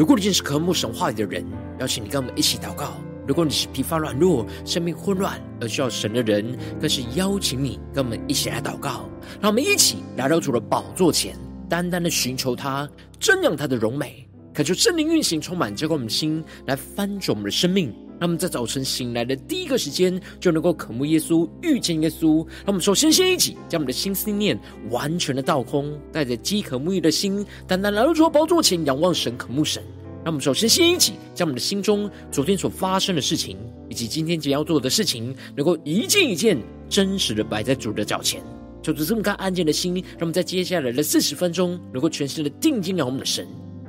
如果你今天是渴慕神话语的人，邀请你跟我们一起祷告；如果你是疲乏软弱、生命混乱而需要神的人，更是邀请你跟我们一起来祷告。让我们一起来到主的宝座前，单单的寻求他，瞻仰他的荣美，恳求圣灵运行，充满浇灌我们的心，来翻转我们的生命。让我们在早晨醒来的第一个时间，就能够渴慕耶稣、遇见耶稣。让我们首先先一起将我们的心思念完全的倒空，带着饥渴沐浴的心，单单来到主的宝座前，仰望神、渴慕神。让我们首先先一起将我们的心中昨天所发生的事情，以及今天将要做的事情，能够一件一件真实的摆在主的脚前，就这么看安静的心，让我们在接下来的四十分钟，能够全心的定睛仰望我们的神。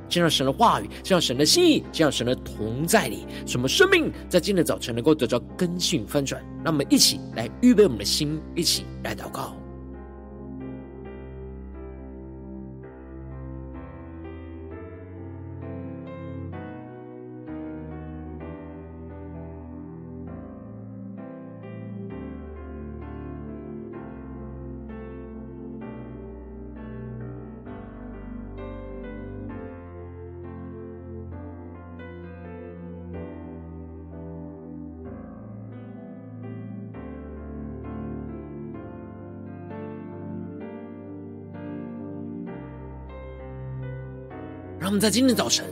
见到神的话语，见到神的心意，见到神的同在里，什么生命在今天早晨能够得到更新翻转？让我们一起来预备我们的心，一起来祷告。让我们在今天早晨，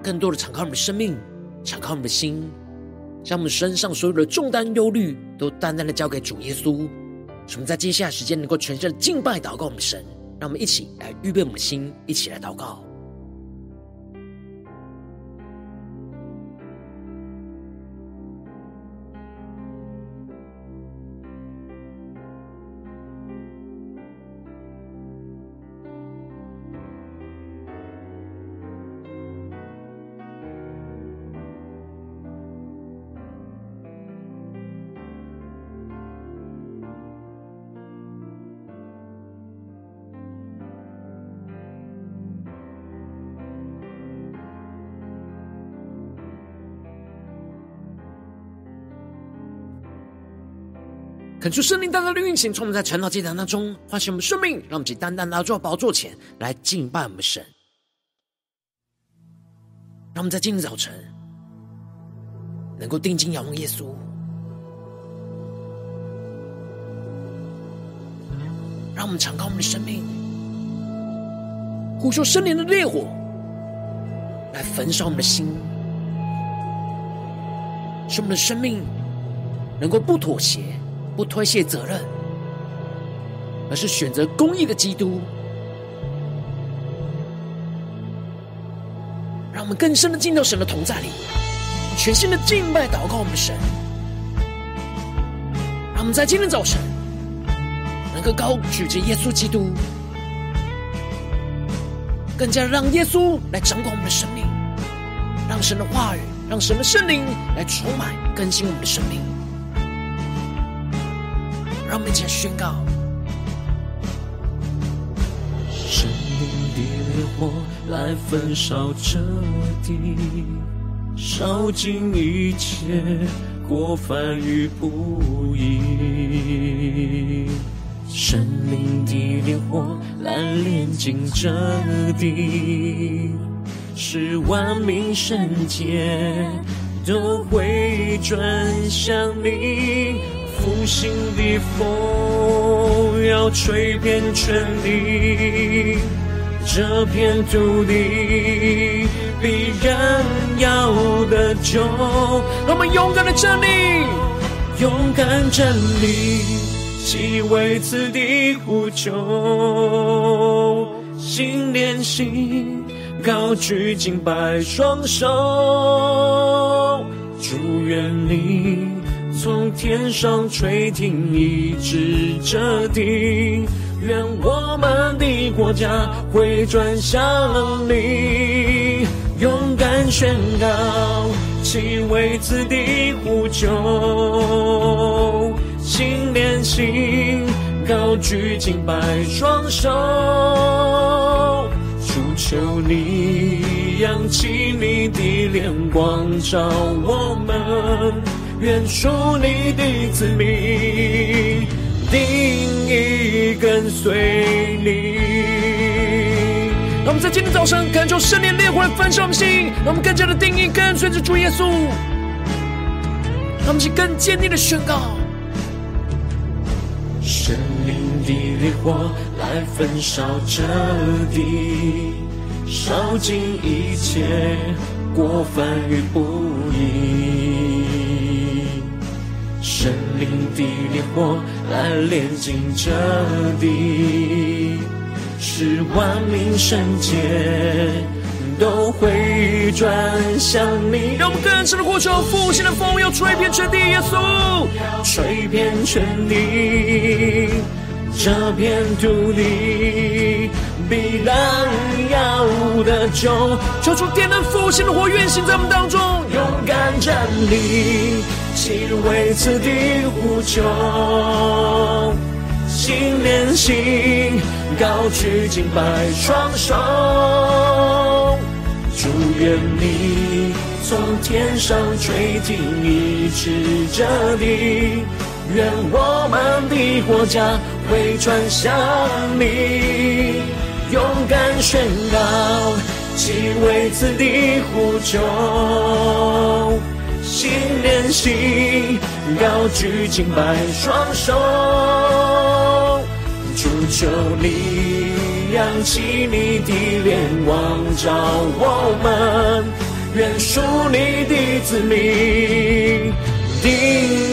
更多的敞开我们的生命，敞开我们的心，将我们身上所有的重担、忧虑，都淡淡的交给主耶稣。使我们在接下来时间，能够全身的敬拜、祷告我们神。让我们一起来预备我们的心，一起来祷告。恳求圣灵单单的运行，从我们在晨祷祭坛当中唤醒我们生命，让我们以单单拿到宝座前来敬拜我们神。让我们在今天早晨能够定睛仰望耶稣，让我们敞开我们的生命，呼求圣灵的烈火来焚烧我们的心，使我们的生命能够不妥协。不推卸责任，而是选择公义的基督，让我们更深的进到神的同在里，全新的敬拜祷告我们的神，让我们在今天早晨能够高举着耶稣基督，更加让耶稣来掌管我们的生命，让神的话语，让神的圣灵来充满更新我们的生命。让我们一起来宣告：圣灵的烈火来焚烧这地，烧尽一切过犯与不义。圣灵的烈火来炼净这地，使万民圣洁都会转向你。复兴的风要吹遍全地，这片土地必然要得救。让我们勇敢的站立，勇敢站立，既为此地呼求，心连心，高举敬拜双手，祝愿你。从天上垂听，一直这地，愿我们的国家回转向你，勇敢宣告，既为此地呼救，心连心，高举敬拜双手，主求你扬起你的脸光照我们。愿属你的子民，定意跟随你。让我们在今天早晨感受圣灵烈火来焚烧我们心，让我们更加的定义跟随着主耶稣，让我们去更坚定的宣告。圣灵的烈火来焚烧这地，烧尽一切过犯与不义。灵的烈火来炼净这地，使万民圣洁。都会转向你，让我们更深的呼求，复兴的风要吹遍全地，耶稣，吹遍全地，这片土地必然要得救，求主点燃复兴的火，运行在我们当中，勇敢站立，齐为此地呼求，心连心，高举敬拜双手。祝愿你从天上垂听，医治这地，愿我们的国家回转向你，勇敢宣告，齐为此地呼求，心连心，高举敬拜双手，主求你。扬起你的脸，望照我们，愿属你的子民定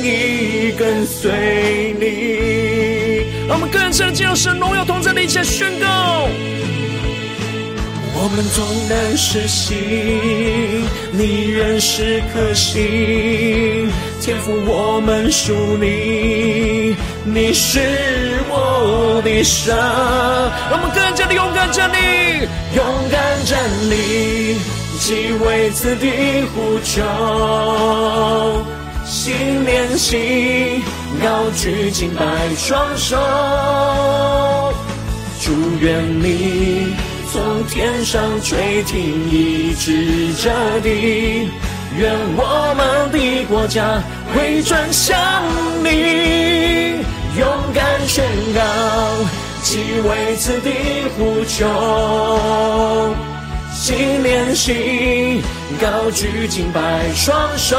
意跟随你。让我们更深的进入神荣耀同在的一切宣告。我们纵然失信，你仍是可信。天赋，我们属你，你是我的神。让我们更加的勇敢站立，勇敢站立，即为此地呼求，心连心，高举敬拜双手，祝愿你从天上垂听，一直这地。愿我们的国家回转向你，勇敢宣告，即为此地呼求，心连心，高举敬拜双手，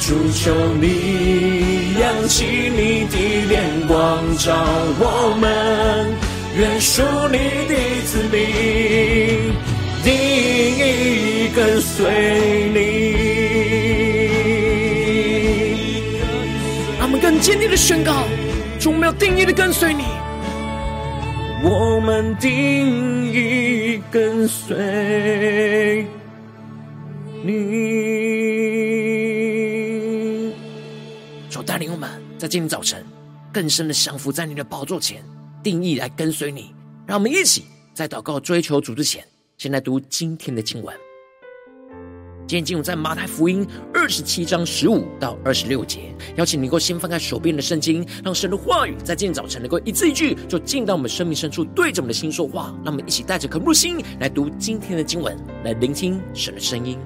主求你扬起你的脸，光照我们，愿属你的子民，定义跟随你。他们更坚定的宣告：主，我们要定义的跟随你。我们定义跟随你。主带领我们在今天早晨更深的降服在你的宝座前，定义来跟随你。让我们一起在祷告追求主之前。先来读今天的经文。今天经文在马太福音二十七章十五到二十六节。邀请你能够先翻开手边的圣经，让神的话语在今天早晨能够一字一句，就进到我们生命深处，对着我们的心说话。让我们一起带着渴慕心来读今天的经文，来聆听神的声音。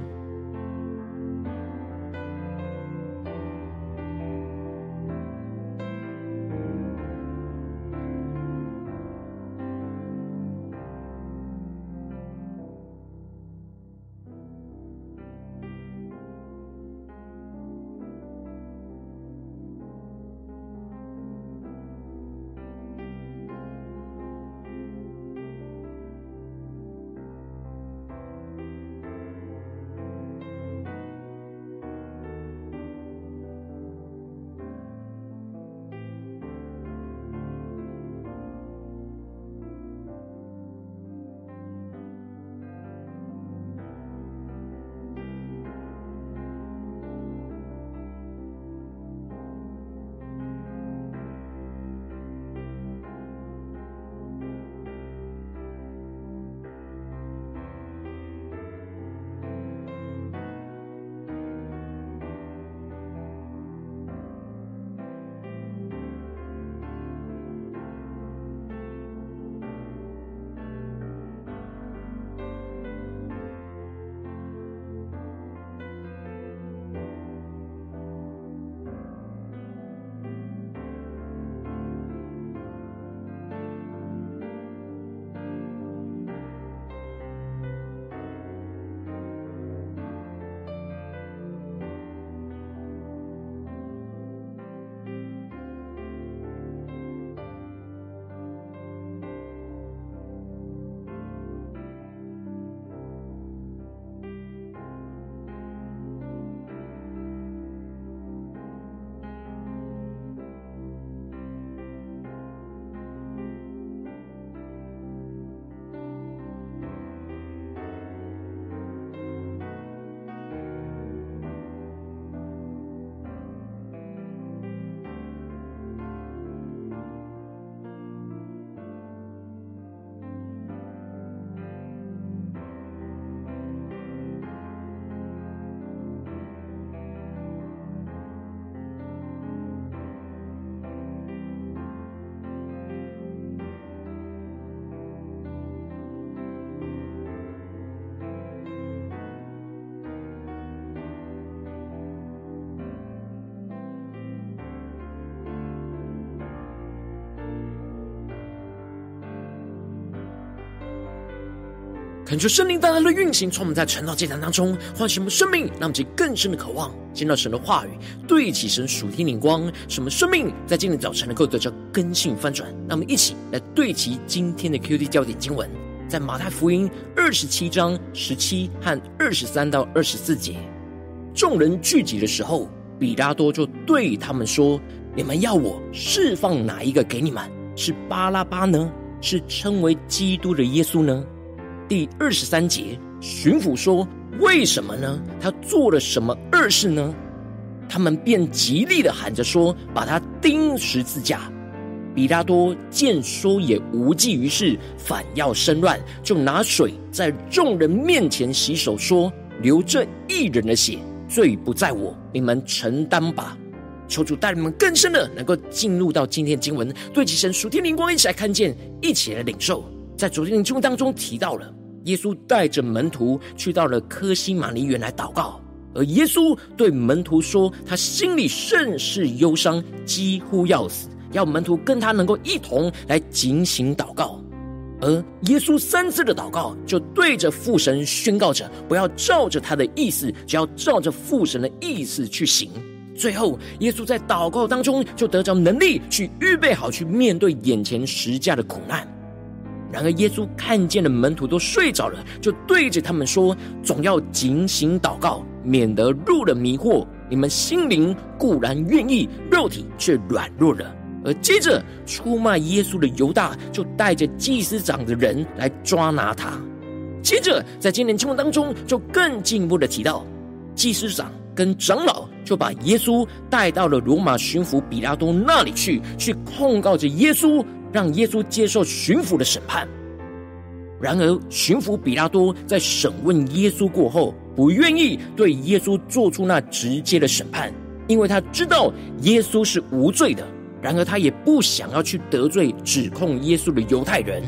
恳求圣灵大大的运行，从我们在晨祷祭坛当中唤醒我们生命，让我们更深的渴望见到神的话语，对齐神属天灵光，使我们生命在今天早晨能够得到更新翻转。让我们一起来对齐今天的 QD 焦点经文，在马太福音二十七章十七和二十三到二十四节。众人聚集的时候，比拉多就对他们说：“你们要我释放哪一个给你们？是巴拉巴呢？是称为基督的耶稣呢？”第二十三节，巡抚说：“为什么呢？他做了什么恶事呢？”他们便极力的喊着说：“把他钉十字架。”比拉多见说也无济于事，反要生乱，就拿水在众人面前洗手，说：“流这一人的血，罪不在我，你们承担吧。”求主带领们更深的能够进入到今天经文，对其神属天灵光，一起来看见，一起来领受。在昨天的经文当中提到了，耶稣带着门徒去到了科西马尼园来祷告，而耶稣对门徒说，他心里甚是忧伤，几乎要死，要门徒跟他能够一同来警醒祷告。而耶稣三次的祷告，就对着父神宣告着，不要照着他的意思，只要照着父神的意思去行。最后，耶稣在祷告当中就得着能力，去预备好去面对眼前十架的苦难。然而，耶稣看见了门徒都睡着了，就对着他们说：“总要警醒祷告，免得入了迷惑。你们心灵固然愿意，肉体却软弱了。”而接着，出卖耶稣的犹大就带着祭司长的人来抓拿他。接着，在今天经文当中，就更进一步的提到，祭司长跟长老就把耶稣带到了罗马巡抚比拉多那里去，去控告着耶稣。让耶稣接受巡抚的审判。然而，巡抚比拉多在审问耶稣过后，不愿意对耶稣做出那直接的审判，因为他知道耶稣是无罪的。然而，他也不想要去得罪指控耶稣的犹太人，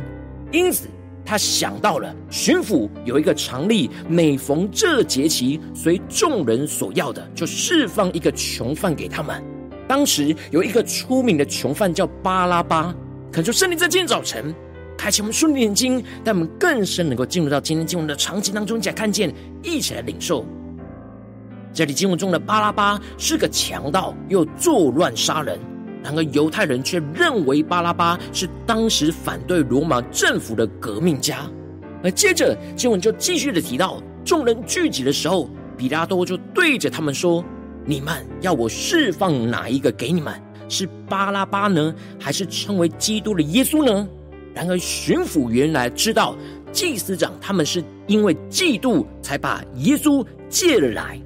因此他想到了巡抚有一个常例，每逢这节期，随众人所要的，就释放一个囚犯给他们。当时有一个出名的囚犯叫巴拉巴。恳求圣灵在今天早晨开启我们属灵的眼睛，让我们更深能够进入到今天经文的场景当中，一起来看见，一起来领受。这里经文中的巴拉巴是个强盗，又作乱杀人。然而犹太人却认为巴拉巴是当时反对罗马政府的革命家。而接着经文就继续的提到，众人聚集的时候，比拉多就对着他们说：“你们要我释放哪一个给你们？”是巴拉巴呢，还是称为基督的耶稣呢？然而巡抚原来知道祭司长他们是因为嫉妒才把耶稣借了来，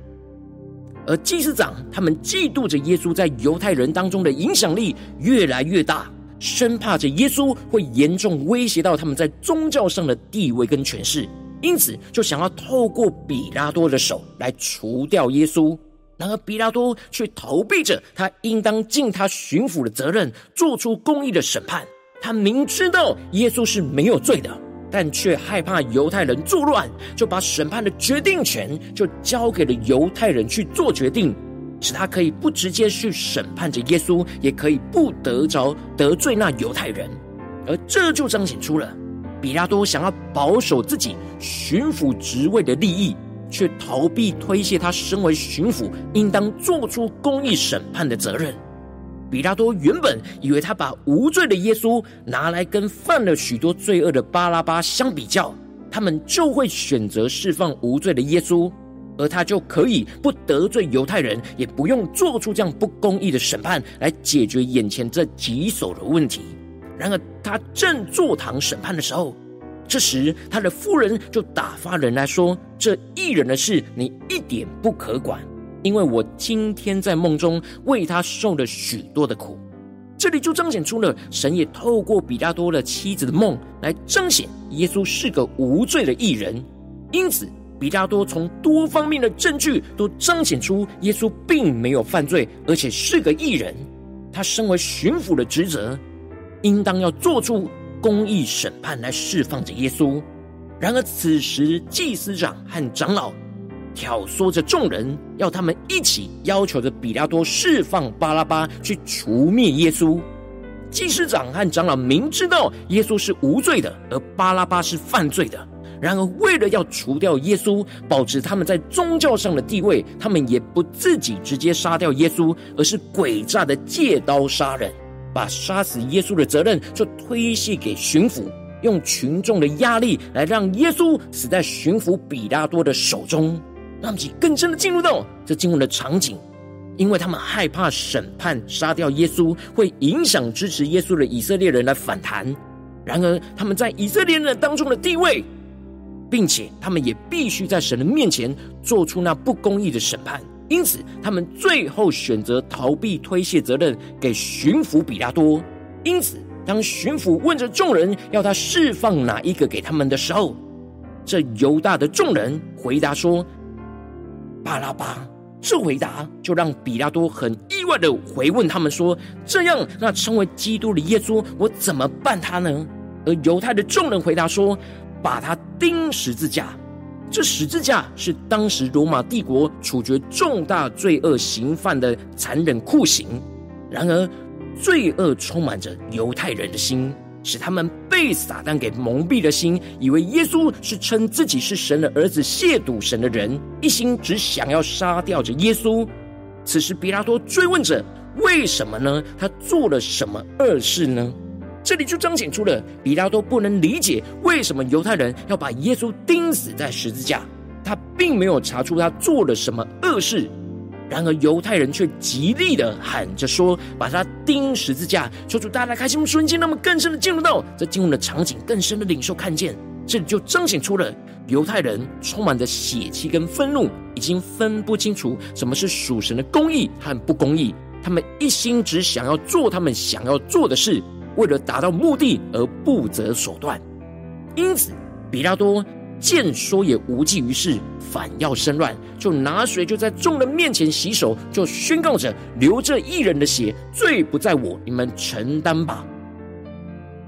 而祭司长他们嫉妒着耶稣在犹太人当中的影响力越来越大，生怕着耶稣会严重威胁到他们在宗教上的地位跟权势，因此就想要透过比拉多的手来除掉耶稣。然而，比拉多却逃避着他应当尽他巡抚的责任，做出公义的审判。他明知道耶稣是没有罪的，但却害怕犹太人作乱，就把审判的决定权就交给了犹太人去做决定，使他可以不直接去审判着耶稣，也可以不得着得罪那犹太人。而这就彰显出了比拉多想要保守自己巡抚职位的利益。却逃避推卸他身为巡抚应当做出公义审判的责任。比拉多原本以为他把无罪的耶稣拿来跟犯了许多罪恶的巴拉巴相比较，他们就会选择释放无罪的耶稣，而他就可以不得罪犹太人，也不用做出这样不公义的审判来解决眼前这棘手的问题。然而，他正坐堂审判的时候。这时，他的夫人就打发人来说：“这义人的事，你一点不可管，因为我今天在梦中为他受了许多的苦。”这里就彰显出了神也透过比拉多的妻子的梦来彰显耶稣是个无罪的义人。因此，比拉多从多方面的证据都彰显出耶稣并没有犯罪，而且是个义人。他身为巡抚的职责，应当要做出。公义审判来释放着耶稣，然而此时祭司长和长老挑唆着众人，要他们一起要求着比拉多释放巴拉巴，去除灭耶稣。祭司长和长老明知道耶稣是无罪的，而巴拉巴是犯罪的，然而，为了要除掉耶稣，保持他们在宗教上的地位，他们也不自己直接杀掉耶稣，而是诡诈的借刀杀人，把杀死耶稣的责任就推卸给巡抚，用群众的压力来让耶稣死在巡抚比拉多的手中。让其更深的进入到这经文的场景，因为他们害怕审判杀掉耶稣会影响支持耶稣的以色列人来反弹。然而，他们在以色列人当中的地位。并且他们也必须在神的面前做出那不公义的审判，因此他们最后选择逃避推卸责任给巡抚比拉多。因此，当巡抚问着众人要他释放哪一个给他们的时候，这犹大的众人回答说：“巴拉巴。”这回答就让比拉多很意外的回问他们说：“这样，那称为基督的耶稣，我怎么办他呢？”而犹太的众人回答说。把他钉十字架，这十字架是当时罗马帝国处决重大罪恶刑犯的残忍酷刑。然而，罪恶充满着犹太人的心，使他们被撒旦给蒙蔽了心，以为耶稣是称自己是神的儿子，亵渎神的人，一心只想要杀掉着耶稣。此时，彼拉多追问着：为什么呢？他做了什么恶事呢？这里就彰显出了比拉多不能理解为什么犹太人要把耶稣钉死在十字架。他并没有查出他做了什么恶事，然而犹太人却极力的喊着说：“把他钉十字架！”求主大家开心，瞬间，那么更深的进入到这进入的场景，更深的领受看见。这里就彰显出了犹太人充满着血气跟愤怒，已经分不清楚什么是属神的公义和不公义。他们一心只想要做他们想要做的事。为了达到目的而不择手段，因此彼拉多见说也无济于事，反要生乱，就拿水就在众人面前洗手，就宣告着：流这一人的血，罪不在我，你们承担吧。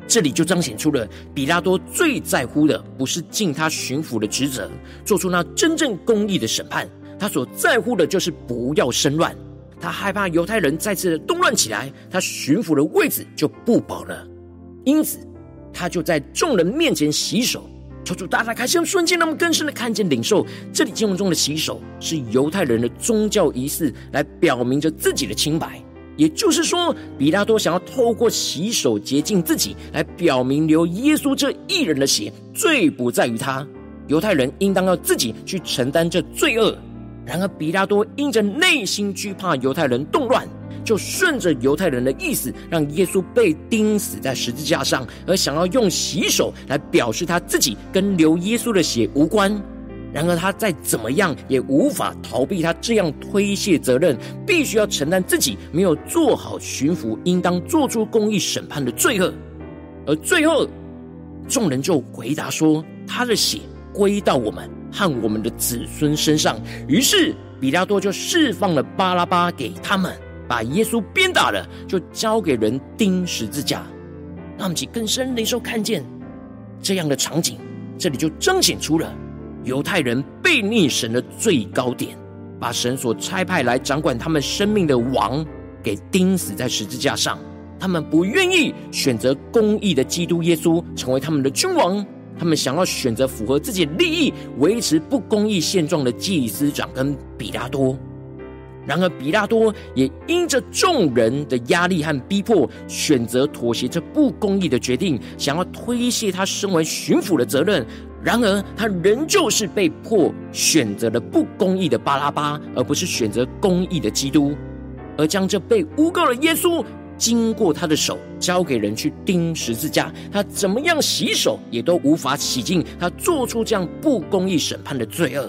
这里就彰显出了彼拉多最在乎的，不是尽他巡抚的职责，做出那真正公义的审判，他所在乎的就是不要生乱。他害怕犹太人再次的动乱起来，他巡抚的位置就不保了。因此，他就在众人面前洗手，求主大大开心，瞬间那么更深的看见领受。这里经文中的洗手是犹太人的宗教仪式，来表明着自己的清白。也就是说，彼拉多想要透过洗手洁净自己，来表明流耶稣这一人的血，罪不在于他。犹太人应当要自己去承担这罪恶。然而，彼拉多因着内心惧怕犹太人动乱，就顺着犹太人的意思，让耶稣被钉死在十字架上，而想要用洗手来表示他自己跟流耶稣的血无关。然而，他再怎么样也无法逃避他这样推卸责任，必须要承担自己没有做好巡抚应当做出公义审判的罪恶。而最后，众人就回答说：“他的血归到我们。”和我们的子孙身上，于是彼拉多就释放了巴拉巴给他们，把耶稣鞭打了，就交给人钉十字架。让我们更深的时候看见这样的场景，这里就彰显出了犹太人悖逆神的最高点，把神所差派来掌管他们生命的王给钉死在十字架上。他们不愿意选择公义的基督耶稣成为他们的君王。他们想要选择符合自己利益、维持不公义现状的祭司长跟彼拉多，然而彼拉多也因着众人的压力和逼迫，选择妥协这不公义的决定，想要推卸他身为巡抚的责任。然而他仍旧是被迫选择了不公义的巴拉巴，而不是选择公义的基督，而将这被诬告的耶稣。经过他的手交给人去钉十字架，他怎么样洗手也都无法洗净他做出这样不公义审判的罪恶。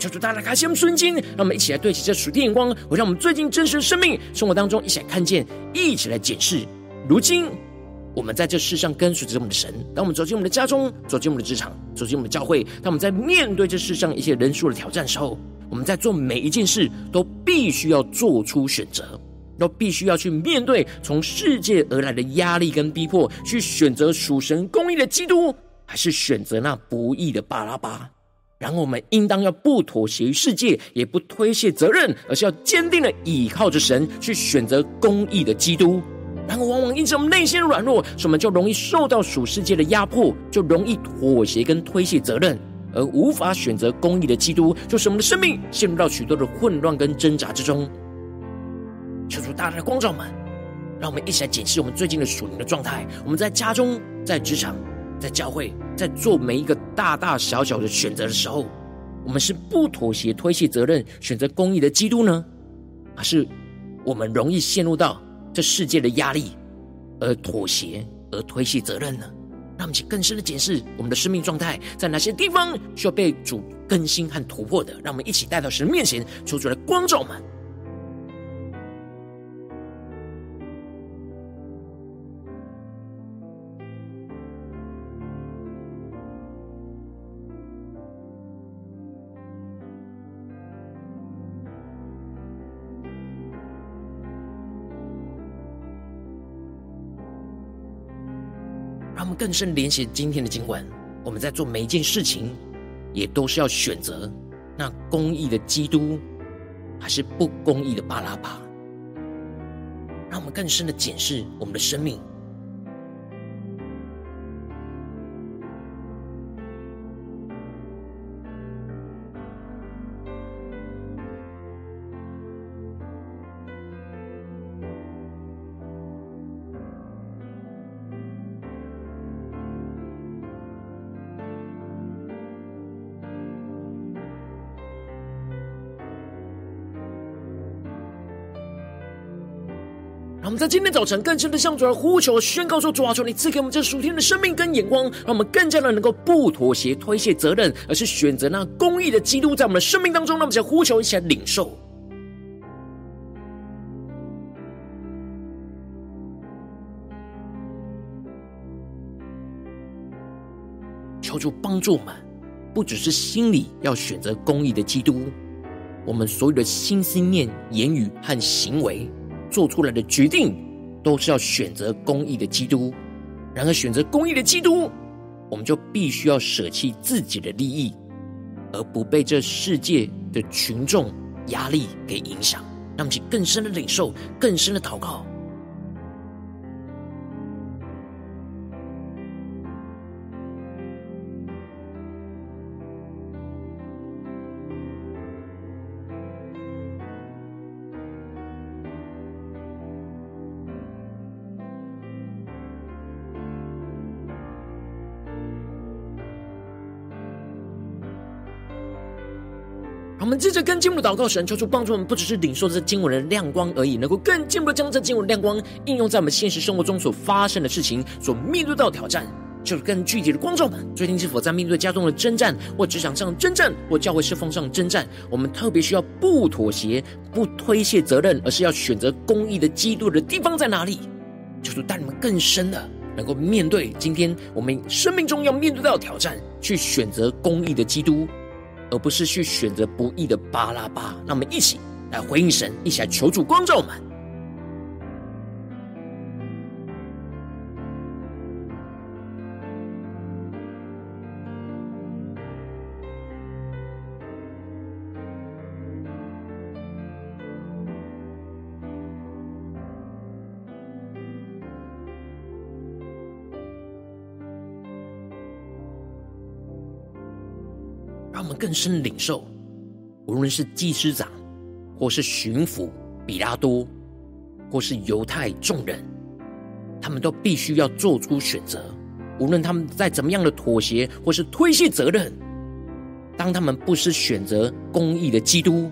求主大大开心我们瞬间，让我们一起来对齐这属天眼光，我让我们最近真实的生命生活当中一起来看见，一起来检视。如今我们在这世上跟随着我们的神，当我们走进我们的家中，走进我们的职场，走进我们的教会，当我们在面对这世上一些人数的挑战时候，我们在做每一件事都必须要做出选择。都必须要去面对从世界而来的压力跟逼迫，去选择属神公义的基督，还是选择那不义的巴拉巴？然后我们应当要不妥协于世界，也不推卸责任，而是要坚定的倚靠着神，去选择公义的基督。然后往往因着我们内心软弱，所以我们就容易受到属世界的压迫，就容易妥协跟推卸责任，而无法选择公义的基督，就使我们的生命陷入到许多的混乱跟挣扎之中。求主大大的光照们，让我们一起来检视我们最近的属灵的状态。我们在家中、在职场、在教会，在做每一个大大小小的选择的时候，我们是不妥协、推卸责任，选择公义的基督呢，还是我们容易陷入到这世界的压力而妥协、而推卸责任呢？让我们去更深的检视我们的生命状态，在哪些地方需要被主更新和突破的？让我们一起带到神面前，求主来光照们。让我们更深联系今天的经文，我们在做每一件事情，也都是要选择那公义的基督，还是不公义的巴拉巴。让我们更深的检视我们的生命。我们在今天早晨更深的向主来呼求、宣告说：“主啊，求你赐给我们这属天的生命跟眼光，让我们更加的能够不妥协、推卸责任，而是选择那公义的基督在我们的生命当中。”让我们再呼求一起来领受，求主帮助我们，不只是心里要选择公义的基督，我们所有的心、思念、言语和行为。做出来的决定都是要选择公义的基督。然而，选择公义的基督，我们就必须要舍弃自己的利益，而不被这世界的群众压力给影响。让我们去更深的领受，更深的祷告。我们接着更进一步的祷告，神求主帮助我们，不只是领受这经文的亮光而已，能够更进一步的将这经文的亮光应用在我们现实生活中所发生的事情、所面对到的挑战，就是更具体的光照们。最近是否在面对家中的征战，或职场上征战，或教会侍奉上征战？我们特别需要不妥协、不推卸责任，而是要选择公义的基督的地方在哪里？就是带你们更深的，能够面对今天我们生命中要面对到的挑战，去选择公义的基督。而不是去选择不义的巴拉巴，那我们一起来回应神，一起来求助光照我们。更深的领受，无论是祭司长，或是巡抚比拉多，或是犹太众人，他们都必须要做出选择。无论他们在怎么样的妥协，或是推卸责任，当他们不是选择公义的基督，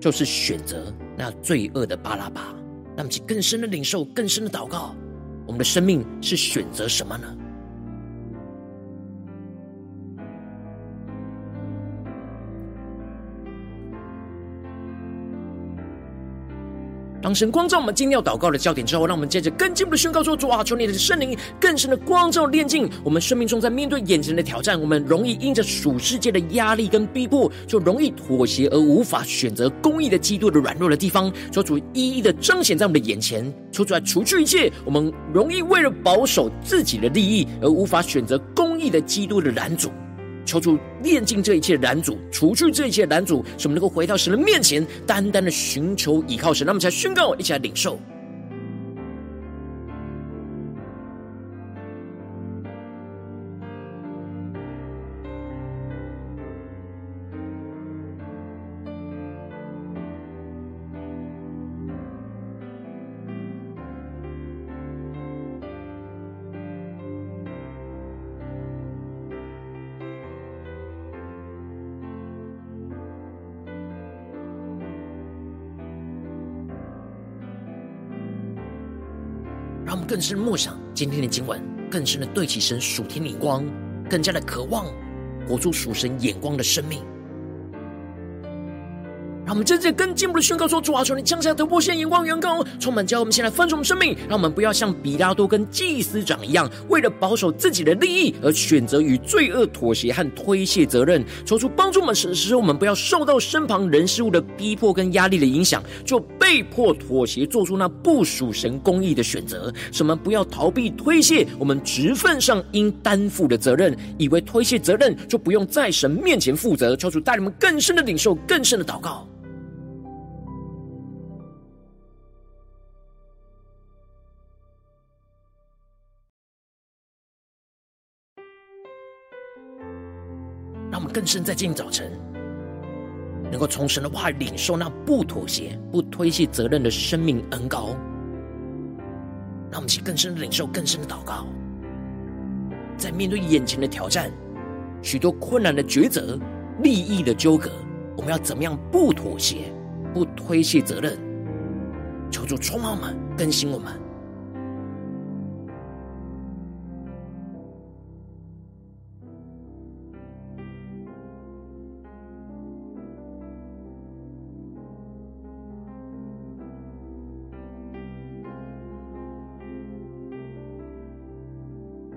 就是选择那罪恶的巴拉巴。那么，请更深的领受，更深的祷告，我们的生命是选择什么呢？当神光照我们今天要祷告的焦点之后，让我们接着更进一步的宣告说：主啊，求你的圣灵更深的光照炼净我们生命中，在面对眼前的挑战，我们容易因着属世界的压力跟逼迫，就容易妥协而无法选择公义的基督的软弱的地方。求主一一的彰显在我们的眼前，求主来除去一切我们容易为了保守自己的利益而无法选择公义的基督的拦阻。求主炼净这一切拦阻，除去这一切拦阻，使我们能够回到神的面前，单单的寻求依靠神。那么，才宣告，一起来领受。更深默想今天的经文，更深的对齐神属天灵光，更加的渴望活出属神眼光的生命。让我们真正更进一步的宣告说：主啊，求你降下突破性眼光，远高充满，教我们先来分盛生命。让我们不要像比拉多跟祭司长一样，为了保守自己的利益而选择与罪恶妥协和推卸责任。求主帮助我们，使我们不要受到身旁人事物的逼迫跟压力的影响，就被迫妥协，做出那不属神公义的选择。什么不要逃避推卸我们职分上应担负的责任，以为推卸责任就不用在神面前负责。求主带领我们更深的领受，更深的祷告。更深在今天早晨，能够从神的话领受那不妥协、不推卸责任的生命恩膏。让我们去更深的领受、更深的祷告，在面对眼前的挑战、许多困难的抉择、利益的纠葛，我们要怎么样不妥协、不推卸责任？求主充满我们，更新我们。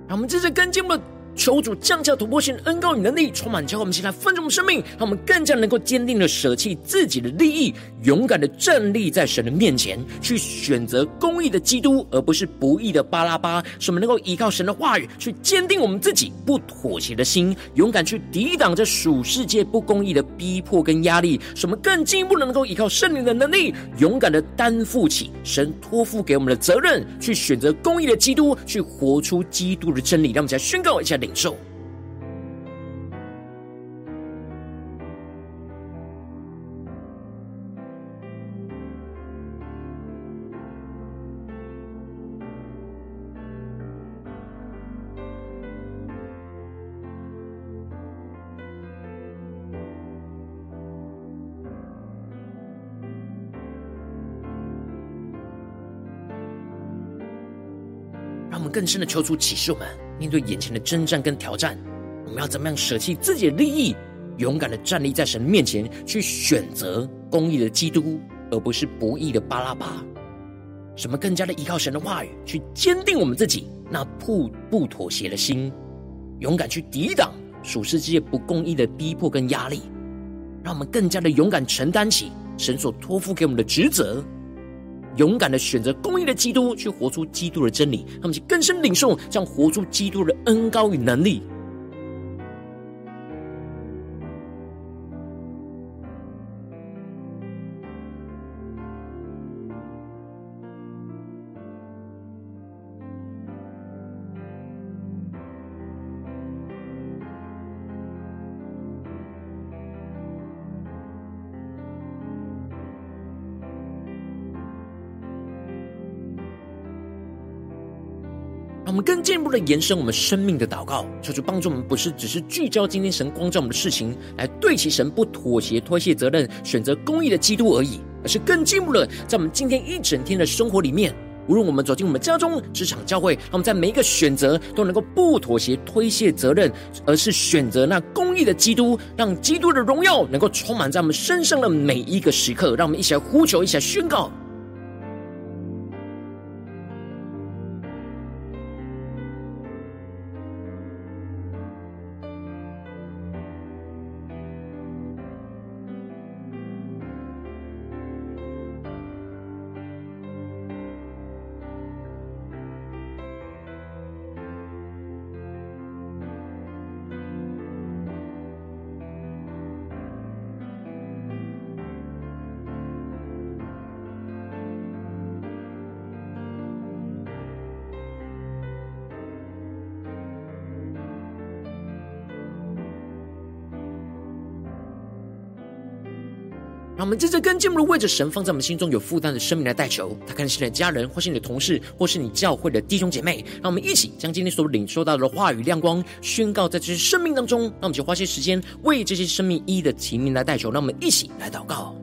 让我们这次跟进我们。求主降下突破性的恩膏与能力，充满教会我们现在分盛的生命，让我们更加能够坚定的舍弃自己的利益，勇敢的站立在神的面前，去选择公义的基督，而不是不义的巴拉巴。使我们能够依靠神的话语，去坚定我们自己不妥协的心，勇敢去抵挡这属世界不公义的逼迫跟压力。使我们更进一步的能够依靠圣灵的能力，勇敢的担负起神托付给我们的责任，去选择公义的基督，去活出基督的真理。让我们来宣告一下。领受，让我们更深的求主启示我们。面对眼前的征战跟挑战，我们要怎么样舍弃自己的利益，勇敢的站立在神面前，去选择公义的基督，而不是不义的巴拉巴？什么更加的依靠神的话语，去坚定我们自己那不不妥协的心，勇敢去抵挡属世界不公义的逼迫跟压力，让我们更加的勇敢承担起神所托付给我们的职责。勇敢的选择公义的基督，去活出基督的真理，他们就更深领受，将活出基督的恩高与能力。更进一步的延伸我们生命的祷告，求主帮助我们，不是只是聚焦今天神光照我们的事情，来对齐神不妥协、推卸责任、选择公义的基督而已，而是更进一步的，在我们今天一整天的生活里面，无论我们走进我们家中、职场、教会，让我们在每一个选择都能够不妥协、推卸责任，而是选择那公义的基督，让基督的荣耀能够充满在我们身上的每一个时刻。让我们一起来呼求，一起来宣告。我们在这更进一步的为着神放在我们心中有负担的生命来代求，他可能是你的家人，或是你的同事，或是你教会的弟兄姐妹。让我们一起将今天所领受到的话语亮光宣告在这些生命当中。那我们就花些时间为这些生命一一的提名来代求。让我们一起来祷告。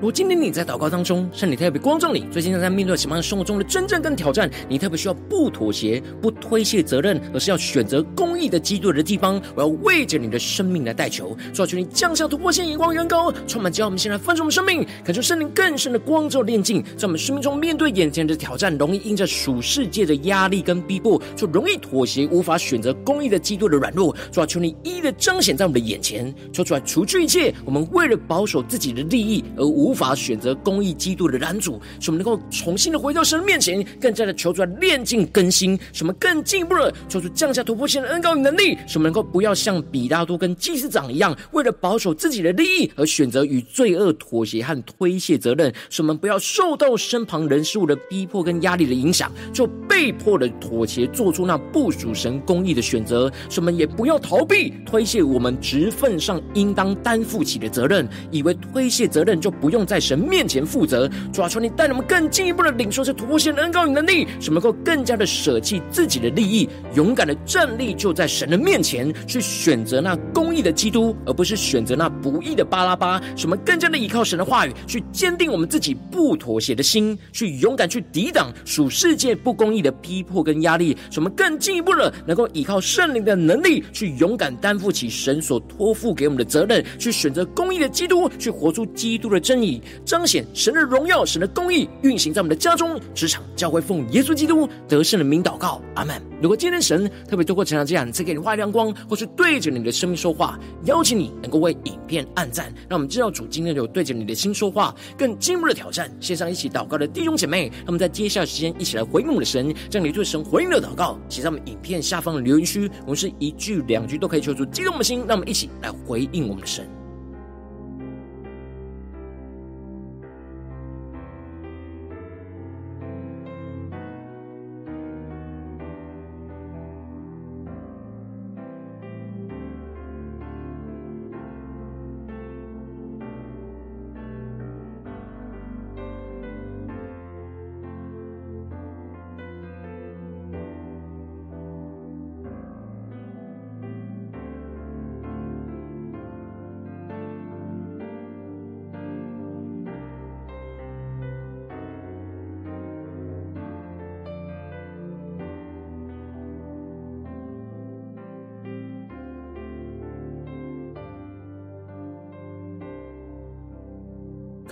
如今天你在祷告当中，圣灵特别光照你，最近正在面对什么样生活中的真正跟挑战？你特别需要不妥协、不推卸责任，而是要选择公义的基督的地方。我要为着你的生命来代求，主啊，求你降下突破性眼光，远高，充满，叫我们先来分盛的生命，感受圣灵更深的光照炼净，在我们生命中面对眼前的挑战，容易因着属世界的压力跟逼迫，就容易妥协，无法选择公义的基督的软弱。主啊，求你一一的彰显在我们的眼前，说出来除去一切我们为了保守自己的利益而无。无法选择公义基督的拦阻，使我们能够重新的回到神面前，更加的求出来炼净更新，使我们更进一步的求出降下突破性的恩膏与能力，使我们能够不要像比拉多跟祭司长一样，为了保守自己的利益而选择与罪恶妥协和推卸责任，使我们不要受到身旁人事物的逼迫跟压力的影响，就被迫的妥协，做出那不属神公义的选择，使我们也不要逃避推卸我们职分上应当担负起的责任，以为推卸责任就不用。在神面前负责，主啊，求你带我们更进一步的领受这突破性的恩膏与能力，使我们能够更加的舍弃自己的利益，勇敢的站立就在神的面前，去选择那公义的基督，而不是选择那不义的巴拉巴。使我们更加的依靠神的话语，去坚定我们自己不妥协的心，去勇敢去抵挡属世界不公义的逼迫跟压力。使我们更进一步的能够依靠圣灵的能力，去勇敢担负起神所托付给我们的责任，去选择公义的基督，去活出基督的真彰显神的荣耀，神的公义运行在我们的家中、职场、教会，奉耶稣基督得胜的名祷告，阿门。如果今天神特别透过成长这样赐给你画亮光，或是对着你的生命说话，邀请你能够为影片按赞，让我们知道主今天有对着你的心说话，更进一步的挑战。线上一起祷告的弟兄姐妹，那么在接下来时间一起来回应我们的神，将你对神回应的祷告写在我们影片下方的留言区，我们是一句两句都可以求出激动的心，让我们一起来回应我们的神。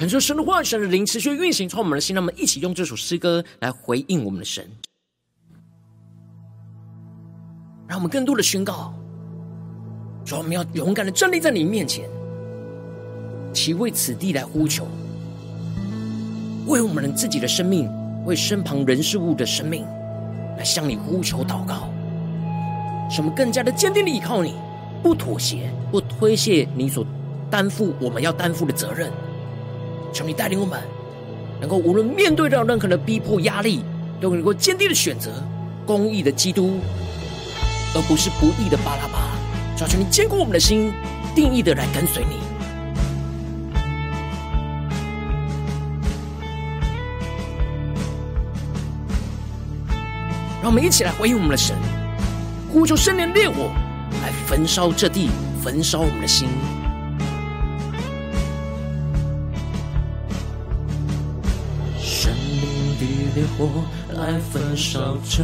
恳求神的话语，神的灵持续运行，从我们的心，让我们一起用这首诗歌来回应我们的神，让我们更多的宣告，说我们要勇敢的站立在你面前，其为此地来呼求，为我们自己的生命，为身旁人事物的生命来向你呼求祷告，使我们更加的坚定的依靠你，不妥协，不推卸你所担负我们要担负的责任。求你带领我们，能够无论面对到任何的逼迫压力，都能够坚定的选择公义的基督，而不是不义的巴拉巴。求求你坚固我们的心，定义的来跟随你。让我们一起来回应我们的神，呼求圣灵烈火来焚烧这地，焚烧我们的心。火来焚烧这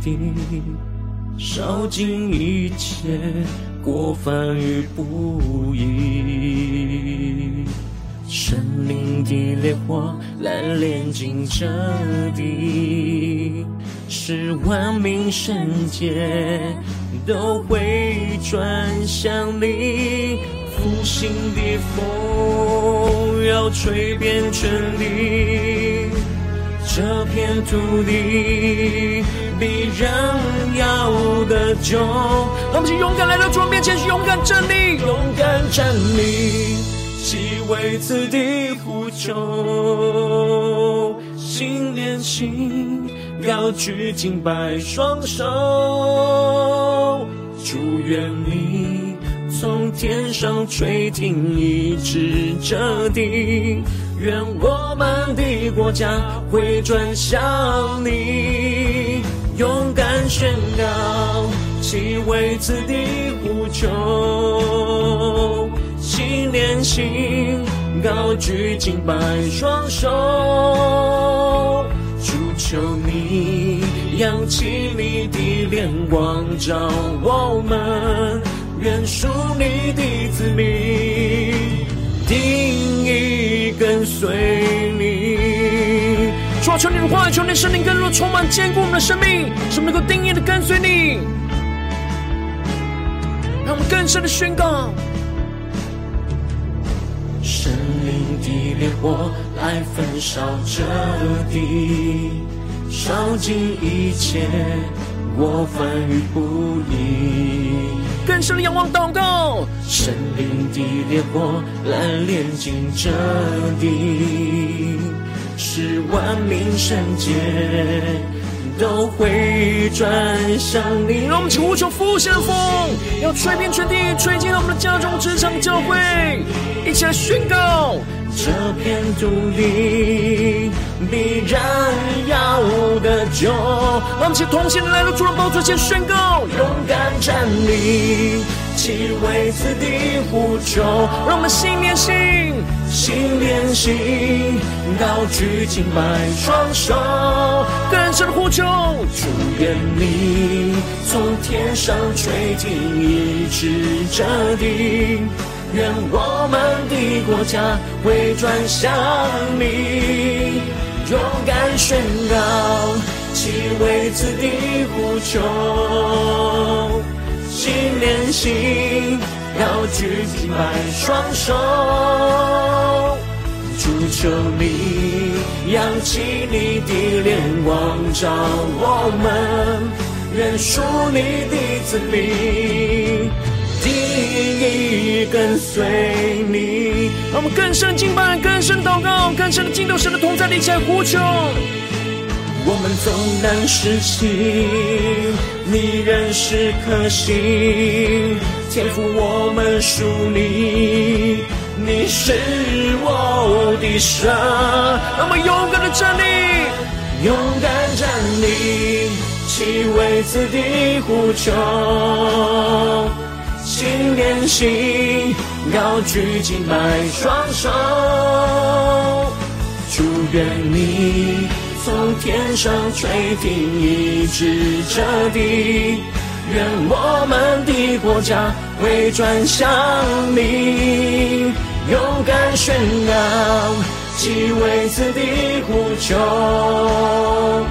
地，烧尽一切过犯与不义。生命的烈火来炼净这地，使万民圣洁都会转向你。复兴的风要吹遍全地。这片土地必然要得救。让我们去勇敢来到主面前，去勇敢站立，勇敢站立，齐为此地呼求。心连心，要举敬拜双手，祝愿你从天上垂听，一直这地。愿我们的国家回转向你，勇敢宣告，其为此地呼求，心连心，高举敬拜双手，主求你扬起你的脸光照我们，愿属你的子民定意跟随你。主啊，求你的话语，求你的圣灵更多充满坚固我们的生命，使我们能够定意的跟随你，让我们更深的宣告。生命的烈火来焚烧这地，烧尽一切我犯与不义。更深的仰望祷告，神灵的烈火来炼净这地，使万民圣洁。都会转向你。让我们呼求复兴的风，要吹遍全地，吹进了我们的家中、职场、教会，一起来宣告。这片土地必然要得救。让我们一起同心来到主的宝座前宣告，勇敢站立，起为此地呼求。让我们心连心，心连心，高举敬拜双手，更深的呼求。主愿你从天上垂听，一直这地。愿我们的国家回转向你，勇敢宣告，起为此地呼求，心连心，要举敬拜双手，主求你扬起你的脸光照我们，愿属你的子民。定意跟随你，让我们更深敬拜，更深祷告，更深的敬拜神的同在，一起来呼求。我们纵然失信，你仍是可信。天赋，我们属你，你是我的神。那么勇敢的站立，勇敢站立，起为此地呼求。心连心，高举敬拜双手，祝愿你从天上垂听，医治这地，愿我们的国家会转向你，勇敢宣告，即为此地呼求。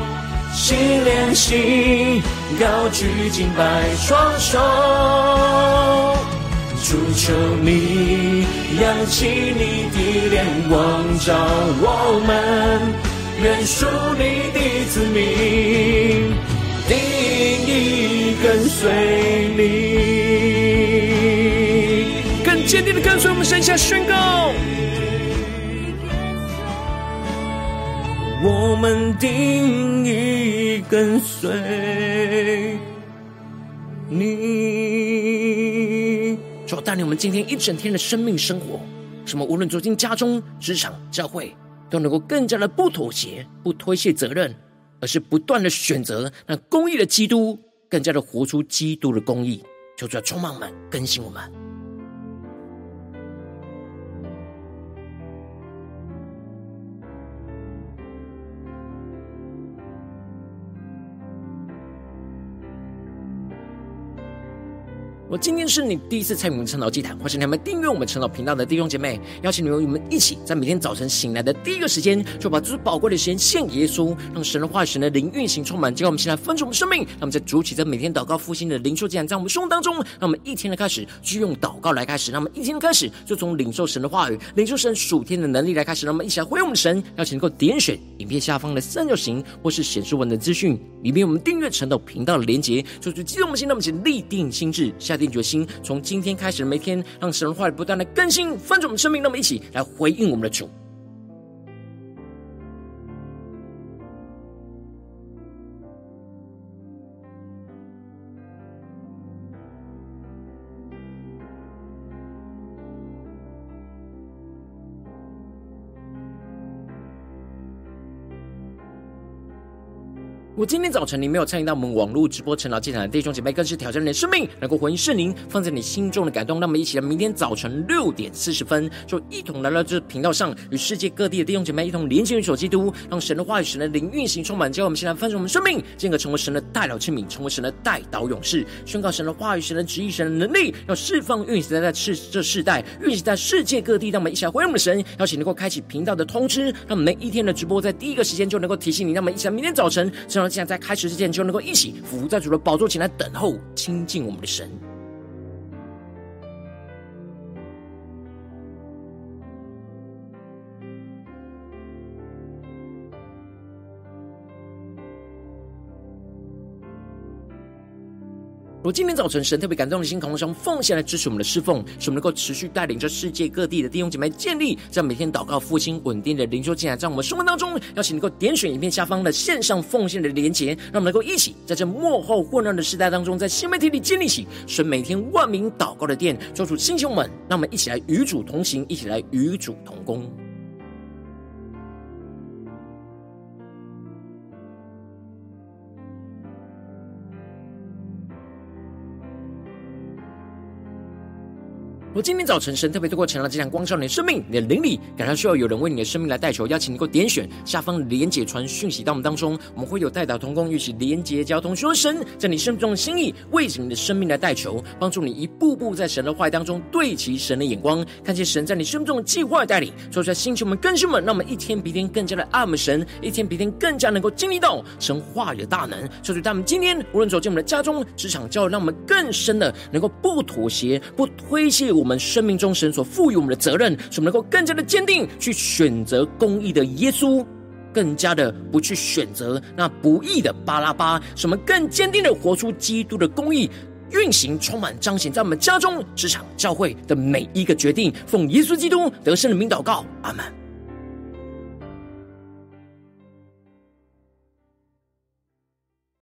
心连心，高举敬拜双手，主求你扬起你的脸光照我们，愿属你的子民定义跟随你，更坚定的跟随我们，神下宣告。我们定义跟随你。主带领我们今天一整天的生命生活，什么无论走进家中、职场、教会，都能够更加的不妥协、不推卸责任，而是不断的选择让公义的基督，更加的活出基督的公义。求主来充满我们，更新我们。我今天是你第一次参与我们晨祷祭坛，或是你还没订阅我们晨祷频道的弟兄姐妹，邀请你们与我们一起，在每天早晨醒来的第一个时间，就把最宝贵的时间献给耶稣，让神的话语、神的灵运行充满。今天我们先来分盛我们生命，让我们在主起，在每天祷告复兴的灵修祭坛，在我们生活当中，让我们一天的开始就用祷告来开始，让我们一天的开始就从领受神的话语、领受神属天的能力来开始，让我们一起来回应我们的神。邀请能够点选影片下方的三角形，或是显示文的资讯里面，我们订阅晨祷频道的连结，就是激动我们心，让我们一起立定心智，下定决心，从今天开始每天，让神话不断的更新翻转我们生命，让我们一起来回应我们的主。果今天早晨你没有参与到我们网络直播成长祭坛的弟兄姐妹，更是挑战你的生命，能够回应圣灵放在你心中的感动。那么，一起来，明天早晨六点四十分，就一同来到这频道上，与世界各地的弟兄姐妹一同连接、与主基督，让神的话语、神的灵运行充满。教我们现在翻转我们生命，进而成为神的代祷器皿，成为神的代祷勇士，宣告神的话语、神的旨意、神的能力，要释放运行在在世这世代，运行在世界各地。让我们一起来回应我们的神，邀请能够开启频道的通知，让我们每一天的直播在第一个时间就能够提醒你。让我们一起来，明天早晨，现在在开始之前，就能够一起伏在主的宝座前来等候亲近我们的神。如今天早晨神特别感动的心，同时奉献来支持我们的侍奉，使我们能够持续带领着世界各地的弟兄姐妹建立在每天祷告复兴稳定的灵修进来，在我们生活当中，邀请能够点选影片下方的线上奉献的连结，让我们能够一起在这幕后混乱的时代当中，在新媒体里建立起神每天万名祷告的殿，做出弟兄们，让我们一起来与主同行，一起来与主同工。我今天早晨，神特别透过前来这场光照你的生命，你的灵里，感到需要有人为你的生命来代求，邀请你能够点选下方连结传讯息到我们当中，我们会有代祷同工，一起连结交通，说神在你生命中的心意，为着你的生命来代求，帮助你一步步在神的话语当中对齐神的眼光，看见神在你生命中的计划带领，说出来星球们、更新们，让我们一天比一天更加的爱慕神，一天比一天更加能够经历到神话语的大能。说出他们今天无论走进我们的家中、职场、教会，让我们更深的能够不妥协、不推卸。我们生命中神所赋予我们的责任，使我们能够更加的坚定去选择公义的耶稣，更加的不去选择那不义的巴拉巴，使我们更坚定的活出基督的公义，运行充满彰显在我们家中、职场、教会的每一个决定。奉耶稣基督得胜的名祷告，阿门。